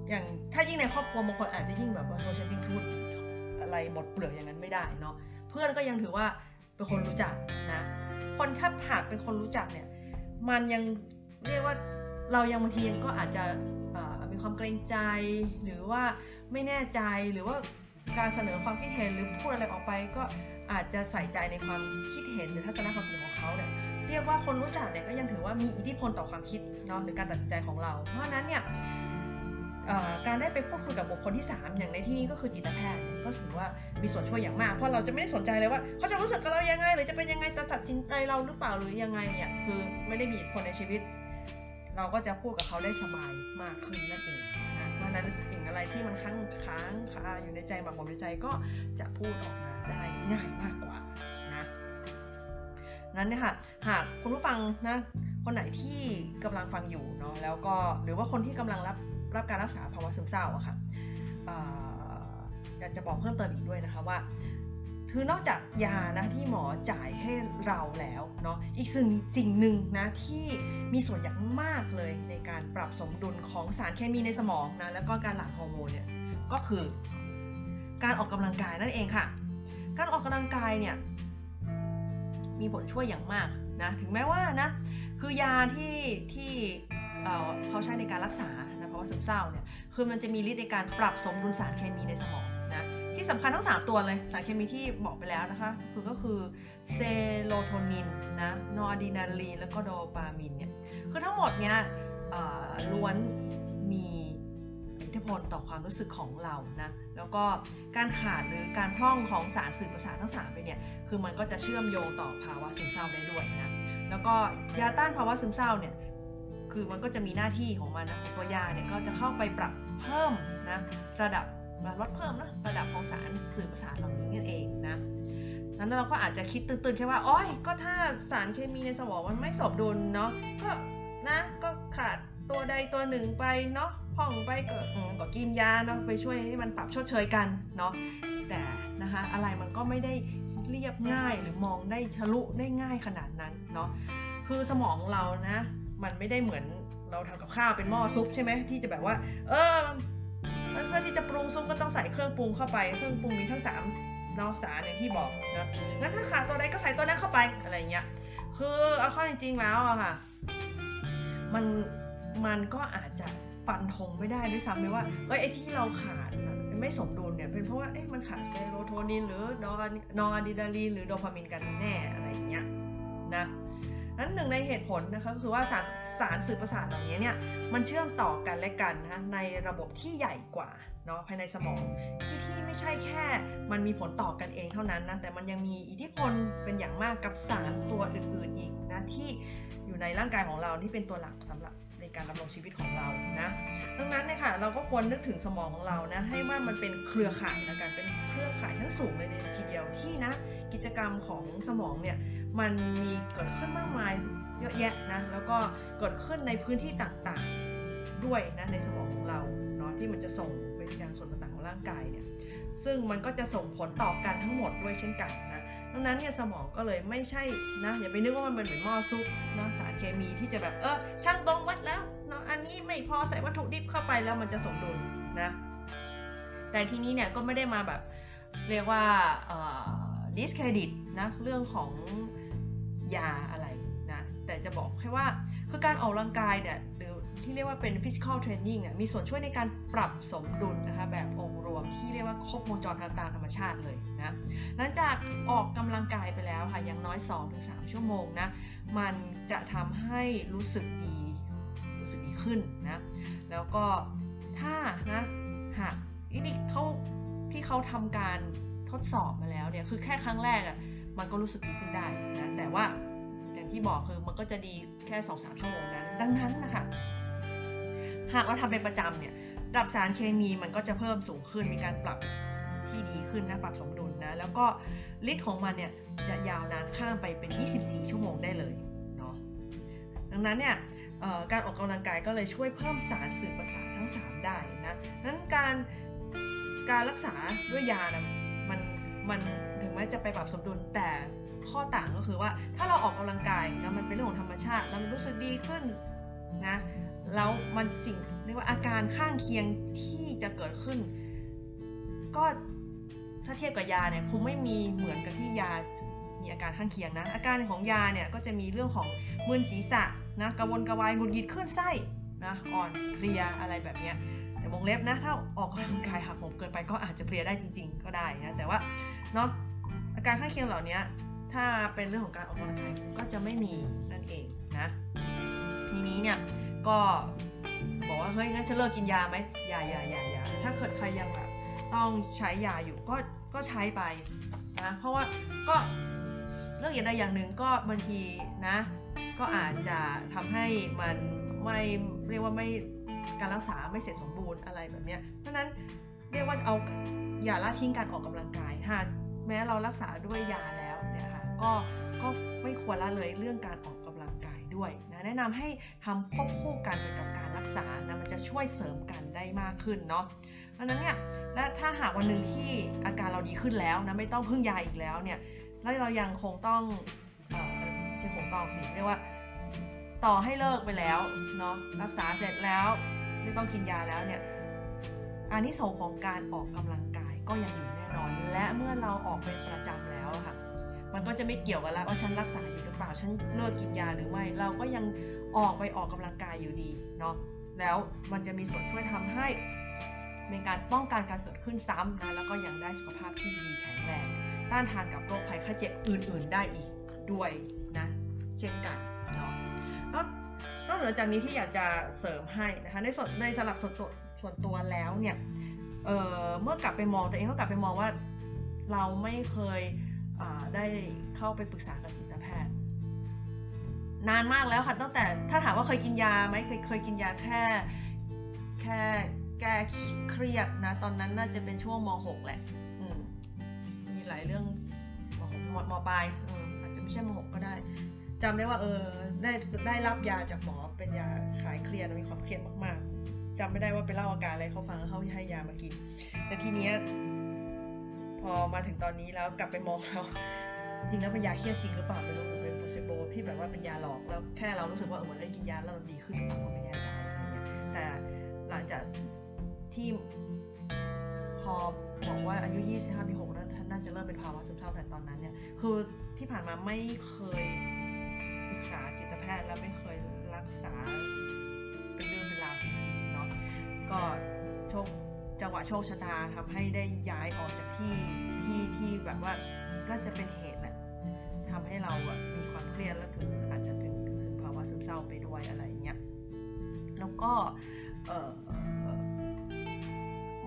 อย่างถ้ายิ่งในครอบครัวบางคนอาจจะยิ่งแบบว่าโซเชียลพูดอะไรหมดเปลือกอย่างนั้นไม่ได้เนาะเพื่อนก็ยังถือว่าเป็นคนรู้จักนะคนถ้าหากเป็นคนรู้จักเนี่ยมันยังเรียกว่าเรายังบางทียังก็อาจจะมีความเกรงใจ หรือว่าไม่แน่ใจหรือว่าการเสนอความคิดเห็นหรือพูดอะไรออกไปก็อาจจะใส่ใจในความคิดเห็นหรือทัศนคติของเขาเนี่ย เรียกว่าคนรู้จักเนี่ยก็ยังถือว่ามีอิทธิพลต่อความคิดเนาะหรือการตัดสินใจของเรา เพราะนั้นเนี่ยการได้ไปพูดคุยกับบุคคลที่ 3 อย่างในที่นี้ก็คือจิตแพทย์ก็ถือว่ามีส่วนช่วยอย่างมาก เพราะเราจะไม่ได้สนใจเลยว่า เขาจะรู้สึกกับเรายังไง หรือจะเป็นยังไงจะตัดสินใจเราหรือเปล่าหรือยังไงเนี่ยคือไม่ได้มีผลในชีวิต เราก็จะพูดกับเขาได้สบายมากขึ้นนั่นเองนะเพราะนั้นสิ่งอะไรที่มันค้างค้างคาอยู่ในใจหมักหมมในใจก็จะพูดออกมาได้ง่ายมากกว่า นั้นเนี่ยค่ะหากคุณผู้ฟังนะคนไหนที่กำลังฟังอยู่เนาะแล้วก็หรือว่าคนที่กำลังรับรับการรักษาภาวะซึมเศร้าอะค่ะอยากจะบอกเพิ่มเติมอีกด้วยนะคะว่าคือนอกจากยานะที่หมอจ่ายให้เราแล้วเนาะอีกสิ่งสิ่งหนึ่งนะที่มีส่วนอย่างมากเลยในการปรับสมดุลของสารเคมีในสมองนะแล้วก็การหลั่งฮอร์โมนเนี่ยก็คือ การออกกำลังกายนั่นเองค่ะ การออกกำลังกายเนี่ย มีผลช่วยอย่างมากนะถึงแม้ว่านะคือยาที่ที่เขาใช้ในการรักษาภาะวะซึมเศร้าเนี่ยคือมันจะมีฤทธิ์ในการปรับสมดุลสารเคมีในสมองนะที่สำคัญทั้ง 3 ตัวเลยสารเคมีที่บอกไปแล้วนะคะคือก็คือเซโรโทนินนะนอร์ดินาลีนแล้วก็โดปามินเนี่ยคือทั้งหมดเนี่ยล้วนมี อิทธิพลต่อความรู้สึกของเรานะแล้วก็การขาดหรือการพร่องของสารสื่อประสาททั้ง3ไปเนี่ยคือมันก็จะเชื่อมโยงต่อภาวะซึมเศร้าได้ด้วยนะแล้วก็ยาต้านภาวะซึมเศร้าเนี่ยคือมันก็จะมีหน้าที่ของมันนะตัวยาเนี่ยก็จะเข้าไปปรับเพิ่มนะระดับลดเพิ่มนะระดับของสารสื่อประสาทเหล่านี้นั่นเองนะนั้นเราก็อาจจะคิดตื่นๆแค่ว่าโอ้ยก็ถ้าสารเคมีในสมองมันไม่สมดุลเนาะก็นะก็ขาดตัวใดตัวหนึ่งไปเนาะ พ่องไปก็ก็กินยาเนาะไปช่วยให้มันปรับชดเชยกันเนาะแต่นะคะอะไรมันก็ไม่ได้เรียบง่ายหรือมองได้ทะลุได้ง่ายขนาดนั้นเนาะคือสมองเรานะ มันไม่ได้เหมือนเราทำกับข้าวเป็นหม้อซุปใช่ไหมที่จะแบบว่า เออเพื่อที่จะปรุงซุปก็ต้องใส่เครื่องปรุงเข้าไปเครื่องปรุงมีทั้งสามนอกสารอย่างที่บอกนะงั้นถ้าขาดตัวใดก็ใส่ตัวนั้นเข้าไปอะไรเงี้ยคือเอาข้อจริงๆแล้วอะค่ะมันมันก็อาจจะ ฟันธงไม่ได้ด้วยซ้ำเลยว่าเอ้ยไอ้ที่เราขาดไม่สมดุลเนี่ยเป็นเพราะว่าเอ๊ะมันขาดเซโรโทนินหรือนอร์นอร์อะดรีนาลีนหรือโดพามินกันแน่อะไรเงี้ยนะนั้นหนึ่งในเหตุผลนะคะก็คือว่าสารสารสื่อประสาทเหล่านี้เนี่ยมันเชื่อมต่อกันและกันนะในระบบที่ใหญ่กว่าเนาะภายในสมองที่ที่ไม่ใช่แค่ มันมีผลต่อกันเองเท่านั้นนะแต่มันยังมีอิทธิพลเป็นอย่างมากกับสารตัวอื่นๆอีกนะที่อยู่ในร่างกายของเราที่เป็นตัวหลักสำหรับใน การดำรงชีวิตของเรานะดังนั้นเนี่ยค่ะเราก็ควรนึกถึงสมองของเรานะให้ว่ามันเป็นเครือข่ายนะกันเป็นเครือข่ายทั้งสูงเลยทีเดียวที่นะกิจกรรมของสมองเนี่ยมันมีเกิดขึ้นมากมายเยอะแยะนะแล้วก็เกิดขึ้นในพื้นที่ต่างๆด้วยนะในสมองของเราเนาะที่มันจะส่งไปยังส่วนต่างๆของร่างกายเนี่ยซึ่งมันก็จะส่งผลต่อกันทั้งหมดด้วยเช่นกัน ดังนั้นเนี่ยสมองก็เลยไม่ใช่นะอย่าไปนึกว่ามันเป็นเหมือนหม้อซุปนะสารเคมีที่จะแบบเออช่างตรงวัดแล้วเนาะอันนี้ไม่พอใส่วัตถุดิบเข้าไปแล้วมันจะสมดุลนะ แต่ทีนี้เนี่ยก็ไม่ได้มาแบบเรียกว่าดิสเครดิตนะเรื่องของยาอะไรนะแต่จะบอกแค่ว่าคือการออกกำลังกายเนี่ย ที่เรียกว่าเป็น physical training อะมีส่วนช่วยในการปรับสมดุลนะคะแบบองค์รวมที่เรียกว่าครบวงจรทางตามธรรมชาติเลยนะหลังจากออกกำลังกายไปแล้วค่ะอย่างน้อย 2-3 ชั่วโมงนะมันจะทำให้รู้สึกดีรู้สึกดีขึ้นนะแล้วก็ถ้านะหากนี่เขาที่เขาทำการทดสอบมาแล้วเนี่ยคือแค่ครั้งแรกอะ่ะมันก็รู้สึกดีขึ้นได้นะแต่ว่าอย่างที่บอกคือมันก็จะดีแค่ 2-3 ชั่วโมงนั้น ดังนั้นนะคะ หากเราทำเป็นประจำเนี่ยระดับสารเคมีมันก็จะเพิ่มสูงขึ้นมีการปรับที่ดีขึ้นนะปรับสมดุลนะแล้วก็ฤทธิ์ของมันเนี่ยจะยาวนานข้ามไปเป็น 24 ชั่วโมงได้เลยเนาะดังนั้นเนี่ยการออกกำลังกายก็เลยช่วยเพิ่มสารสื่อประสาททั้ง 3 ได้นะนั้นการการรักษาด้วยยานะมันมันถึงแม้จะไปปรับสมดุลแต่ข้อต่างก็คือว่าถ้าเราออกกำลังกายนะมันเป็นเรื่องของธรรมชาติแล้วมันรู้สึกดีขึ้นนะ แล้วมันสิ่งเรียกว่าอาการข้างเคียงที่จะเกิดขึ้น ก็ถ้าเทียบกับยาเนี่ยคงไม่มีเหมือนกับที่ยามีอาการข้างเคียงนะ อาการของยาเนี่ยก็จะมีเรื่องของมึนศีรษะนะกระวนกระวายหงุดหงิดขึ้นไส้นะอ่อนเพลียอะไรแบบเนี้ยแต่วงเล็บนะ ถ้าออกกำลังกายหักโหมเกินไปก็อาจจะเพลียได้จริง ๆ ก็ได้นะแต่ว่าเนาะอาการข้างเคียงเหล่านี้ถ้าเป็นเรื่องของการออกกำลังกายก็จะไม่มีนั่นเองนะทีนี้เนี่ย ก็บอกว่าเฮ้ยงั้นจะเลิกกินยาไหมยายายายาถ้าเกิดใครยังแบบต้องใช้ยาอยู่ก็ก็ใช้ไปนะเพราะว่าก็เรื่องอย่างใดอย่างหนึ่งก็บางทีนะ ก็อาจจะทำให้มันไม่เรียกว่าไม่การรักษาไม่เสร็จสมบูรณ์อะไรแบบนี้เพราะนั้นเรียกว่าเอาอย่าละทิ้งการออกกำลังกายหากแม้เรารักษาด้วยยาแล้วเนี่ยค่ะก็ก็ไม่ควรละเลยเรื่องการออกกำลังกายด้วย นะแนะนำให้ทำควบคู่กันไปกับการรักษานะมันจะช่วยเสริมกันได้มากขึ้นเนาะเพราะนั้นเนี่ยและถ้าหากวันหนึ่งที่อาการเราดีขึ้นแล้วนะไม่ต้องพึ่งยาอีกแล้วเนี่ยแล้วเรายังคงต้องเอ่อใช่คงต้องสิเรียกว่าต่อให้เลิกไปแล้วเนาะรักษาเสร็จแล้วไม่ต้องกินยาแล้วเนี่ยอันนี้สงของการออกกำลังกายก็ยังอยู่แน่นอน และเมื่อเราออกเป็นประ มันก็จะไม่เกี่ยวกันแล้วว่าฉันรักษาอยู่หรือเปล่าฉันเลิกกินยาหรือไม่ เราก็ยังออกไปออกกำลังกายอยู่ดีเนาะแล้วมันจะมีส่วนช่วยทำให้เป็นการป้องกันการเกิดขึ้นซ้ำนะแล้วก็ยังได้สุขภาพที่ดีแข็งแรงต้านทานกับโรคภัยไข้เจ็บอื่น ๆ ได้อีกด้วยนะเช่นกันเนาะนอกเหนือจากนี้ที่อยากจะเสริมให้นะคะในส่วนในสำหรับส่วนตัวส่วนตัวแล้วเนี่ยเเมื่อกลับไปมองตัวเองก็กลับไปมองว่าเราไม่เคย ได้เข้าไปปรึกษากับจิตแพทย์ นานมากแล้วค่ะตั้งแต่ถ้าถามว่าเคยกินยาไหมเคยเคยกินยาแค่แค่แก้เครียดนะ ตอนนั้นน่าจะเป็นช่วงม .6 แหละมีหลายเรื่องม .6 มปลายอาจจะไม่ใช่ม .6 ก็ได้จำได้ว่าเออได้ได้รับยาจากหมอเป็นยาขายเครียดมีความเครียดมากๆจำไม่ได้ว่าไปเล่าอาการอะไรเขาฟังเขาให้ยามากิน แต่ทีเนี้ย พอมาถึงตอนนี้แล้วกลับไปมองแล้วจริงแล้วเป็นยาเครียดจริงหรือเปล่าไม่รู้หรือเป็นโปรเซโบที่แบบว่าเป็นยาหลอกแล้วแค่เรารู้สึกว่าเหมือนได้กินยาแล้วเราดีขึ้นหรือเปล่าก็ไม่แน่ใจอะไรเงี้ยแต่หลังจากที่พอบอกว่าอายุ 25ปี6แล้วท่านน่าจะเริ่มเป็นภาวะซึมเศร้าแต่ตอนนั้นเนี่ยคือที่ผ่านมาไม่เคยปรึกษาจิตแพทย์แล้วไม่เคยรักษา โชคชะตาทำให้ได้ย้ายออกจากที่ที่ที่แบบว่าก็จะเป็นเหตุแหละทำให้เราแบบมีความเครียดแล้วถึงอาจจะถึงถึงภาวะซึมเศร้าไปด้วยอะไรเงี้ยแล้วก็เออ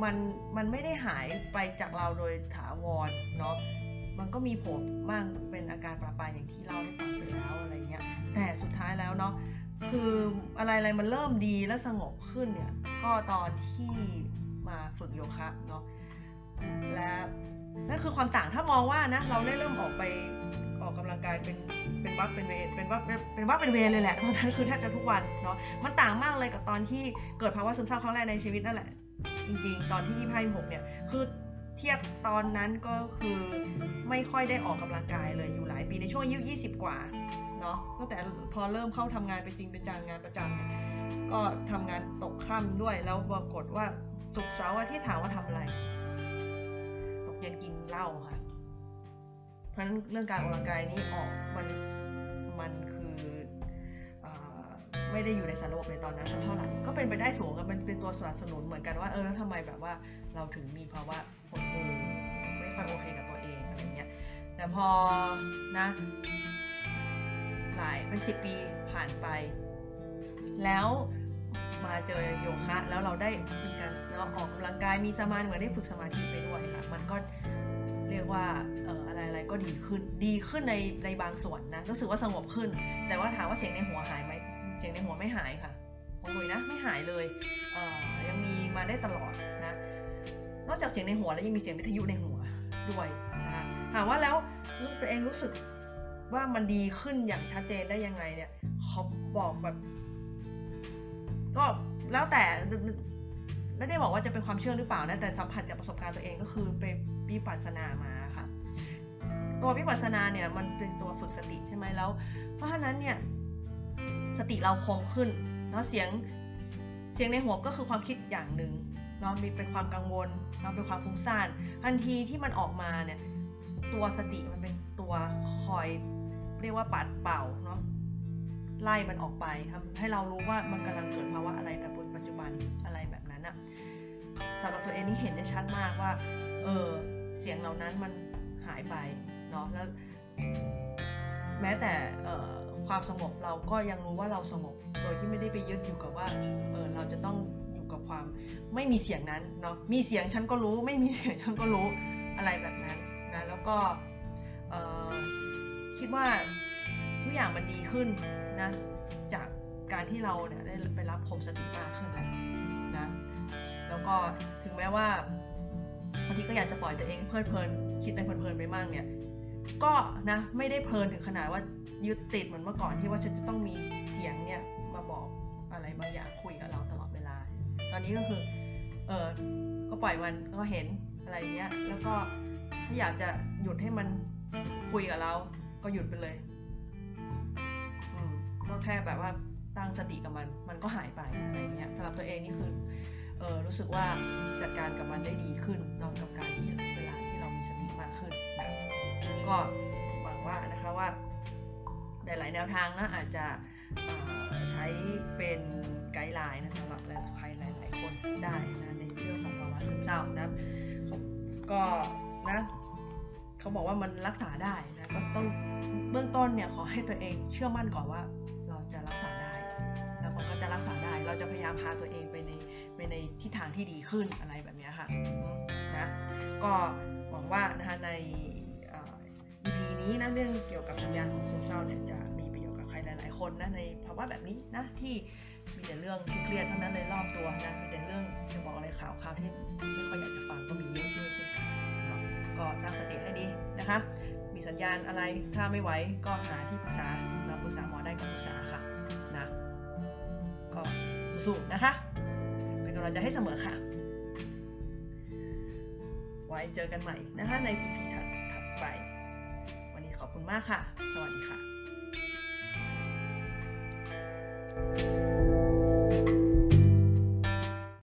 มันมันไม่ได้หายไปจากเราโดยถาวรเนาะมันก็มีผลบ้างเป็นอาการประปายอย่างที่เล่าให้ฟังไปแล้วอะไรเงี้ยแต่สุดท้ายแล้วเนาะคืออะไรอะไรมันเริ่มดีและสงบขึ้นเนี่ยก็ตอนที่ มาฝึกโยคะเนาะและนั่นคือความต่างถ้ามองว่านะเราได้เริ่มออกไปออกกำลังกายเป็นเป็นวักเป็นเวเป็นวักเป็นวักเป็นเวเลยแหละตอนนั้นคือแทบจะทุกวันเนาะมันต่างมากเลยกับตอนที่เกิดภาวะซึมเศร้าครั้งแรกในชีวิตนั่นแหละ จริง ๆ ตอนที่ยี่ห้าหกเนี่ยคือเทียบตอนนั้นก็คือไม่ค่อยได้ออกกำลังกายเลยอยู่หลายปีในช่วงอายุ20กว่าเนาะตั้งแต่พอเริ่มเข้าทำงานเป็นจริงเป็นจังงานประจำเนี่ยก็ทำงานตกค่ำด้วยแล้วปรากฏว่า สุกเสาร์อาทิตย์ถามว่าทำอะไร ตกเย็นกินเหล้าค่ะ เพราะฉะนั้นเรื่องการออกกำลังกายนี้ออกมันมันคืออไม่ได้อยู่ในสาระบบในตอนนั้นสักเท่าไหร่ก็เป็นไปได้สูงอะมันเป็นตัวสนับสนุนเหมือนกันว่าเออแล้วทำไมแบบว่าเราถึงมีภาวะหดหู่ไม่ค่อยโอเคกับตัวเองอะไรเงี้ยแต่พอนะหลายเป็นสิบปีผ่านไป แล้วมาเจอโยคะแล้วเราได้มีการ เราออกกำลังกายมีสมาธิเหมือนได้ฝึกสมาธิไปด้วยค่ะ มันก็เรียกว่าเอ่ออะไรอะไรก็ดีขึ้นดีขึ้นในในบางส่วนนะรู้สึกว่าสงบขึ้น แต่ว่าถามว่าเสียงในหัวหายไหมเสียงในหัวไม่หายค่ะของหนุยนะไม่หายเลยเอ่อยังมีมาได้ตลอดนะนอกจากเสียงในหัวแล้วยังมีเสียงวิทยุในหัวด้วยนะคะถามว่าแล้วรู้สึกตัวเองรู้สึกว่ามันดีขึ้นอย่างชัดเจนได้ยังไงเนี่ยเขาบอกแบบก็แล้วแต่ ไม่ได้บอกว่าจะเป็นความเชื่อหรือเปล่านะแต่สัมผัสจากประสบการณ์ตัวเองก็คือไปวิปัสสนามาค่ะ ตัววิปัสสนาเนี่ยมันเป็นตัวฝึกสติใช่ไหมแล้ว เพราะฉะนั้นเนี่ยสติเราคมขึ้นแล้วเสียงเสียงในหัวก็คือความคิดอย่างหนึ่งเรามีเป็นความกังวลเราเป็นความฟุ้งซ่านทันทีที่มันออกมาเนี่ยตัวสติมันเป็นตัวคอยเรียกว่าปัดเป่าเนาะไล่มันออกไปทำให้เรารู้ว่ามันกำลังเกิดภาวะอะไรในปัจจุบันอะไรแบบ นั้นอะสำหรับตัวเองนี่เห็นได้ชัดมากว่า เออเสียงเหล่านั้นมันหายไปเนาะแล้วแม้แต่ความสงบเราก็ยังรู้ว่าเราสงบ โดยที่ไม่ได้ไปยึดอยู่กับว่าเออเราจะต้องอยู่กับความไม่มีเสียงนั้นเนาะมีเสียงฉันก็รู้ไม่มีเสียงฉันก็รู้อะไรแบบนั้นนะแล้วก็คิดว่าทุกอย่างมันดีขึ้นนะจากการที่เราเนี่ยได้ไปรับคมสติมากขึ้นแหละ แล้วก็ถึงแม้ว่าบางทีก็อยากจะปล่อยตัวเองเพลิดเพลินคิดในเพลินๆไปมั่งเนี่ยก็นะไม่ได้เพลินถึงขนาดว่ายึดติดเหมือนเมื่อก่อนที่ว่าฉันจะต้องมีเสียงเนี่ยมาบอกอะไรบางอย่างคุยกับเราตลอดเวลา ตอนนี้ก็คือเออก็ปล่อยมันก็เห็นอะไรเงี้ยแล้วก็ถ้าอยากจะหยุดให้มันคุยกับเรา ก็หยุดไปเลยอืมก็แค่แบบว่าตั้งสติกับมัน มันก็หายไปอะไรเงี้ยสำหรับตัวเองนี่คือ เออรู้สึกว่าจัดการกับมันได้ดีขึ้นนอนกับการที่เวลาที่เรามีสติมากขึ้นนะก็หวังว่านะคะว่าหลายๆแนวทางนะอาจจะใช้เป็นไกด์ไลน์นะสำหรับใครหลาย ๆ คนได้นะในเรื่องของภาวะซึมเศร้านะก็นะเขาบอกว่ามันรักษาได้นะก็ต้องเบื้องต้นเนี่ยขอให้ตัวเองเชื่อมั่นก่อนว่าเราจะรักษาได้ แล้วมันก็จะรักษาได้ เราจะพยายามพาตัวเอง ในไปในทิศทางที่ดีขึ้นอะไรแบบนี้ค่ะนะก็หวังว่านะคะใน EP นี้นะเรื่องเกี่ยวกับสัญญาณของโซเศร้าเนี่ยจะมีประโยชน์กับใครหลาย ๆ คนนะในภาวะแบบนี้นะที่มีแต่เรื่องเครียดๆทั้งนั้นเลยรอบตัวนะมีแต่เรื่องจะบอกอะไรข่าวข่าวที่ไม่ค่อยอยากจะฟังก็มีเยอะด้วยเช่นกันก็ตั้งสติให้ดีนะคะมีสัญญาณอะไรถ้าไม่ไหวก็หาที่ปรึกษาเราปรึกษาหมอได้ก็ปรึกษาค่ะนะก็สู้ๆนะคะำลังใจให้เสมอค่ะ ไว้เจอกันใหม่นะคะใน EP ถัดไปขอบคุณมากค่ะ สวัสดีค่ะ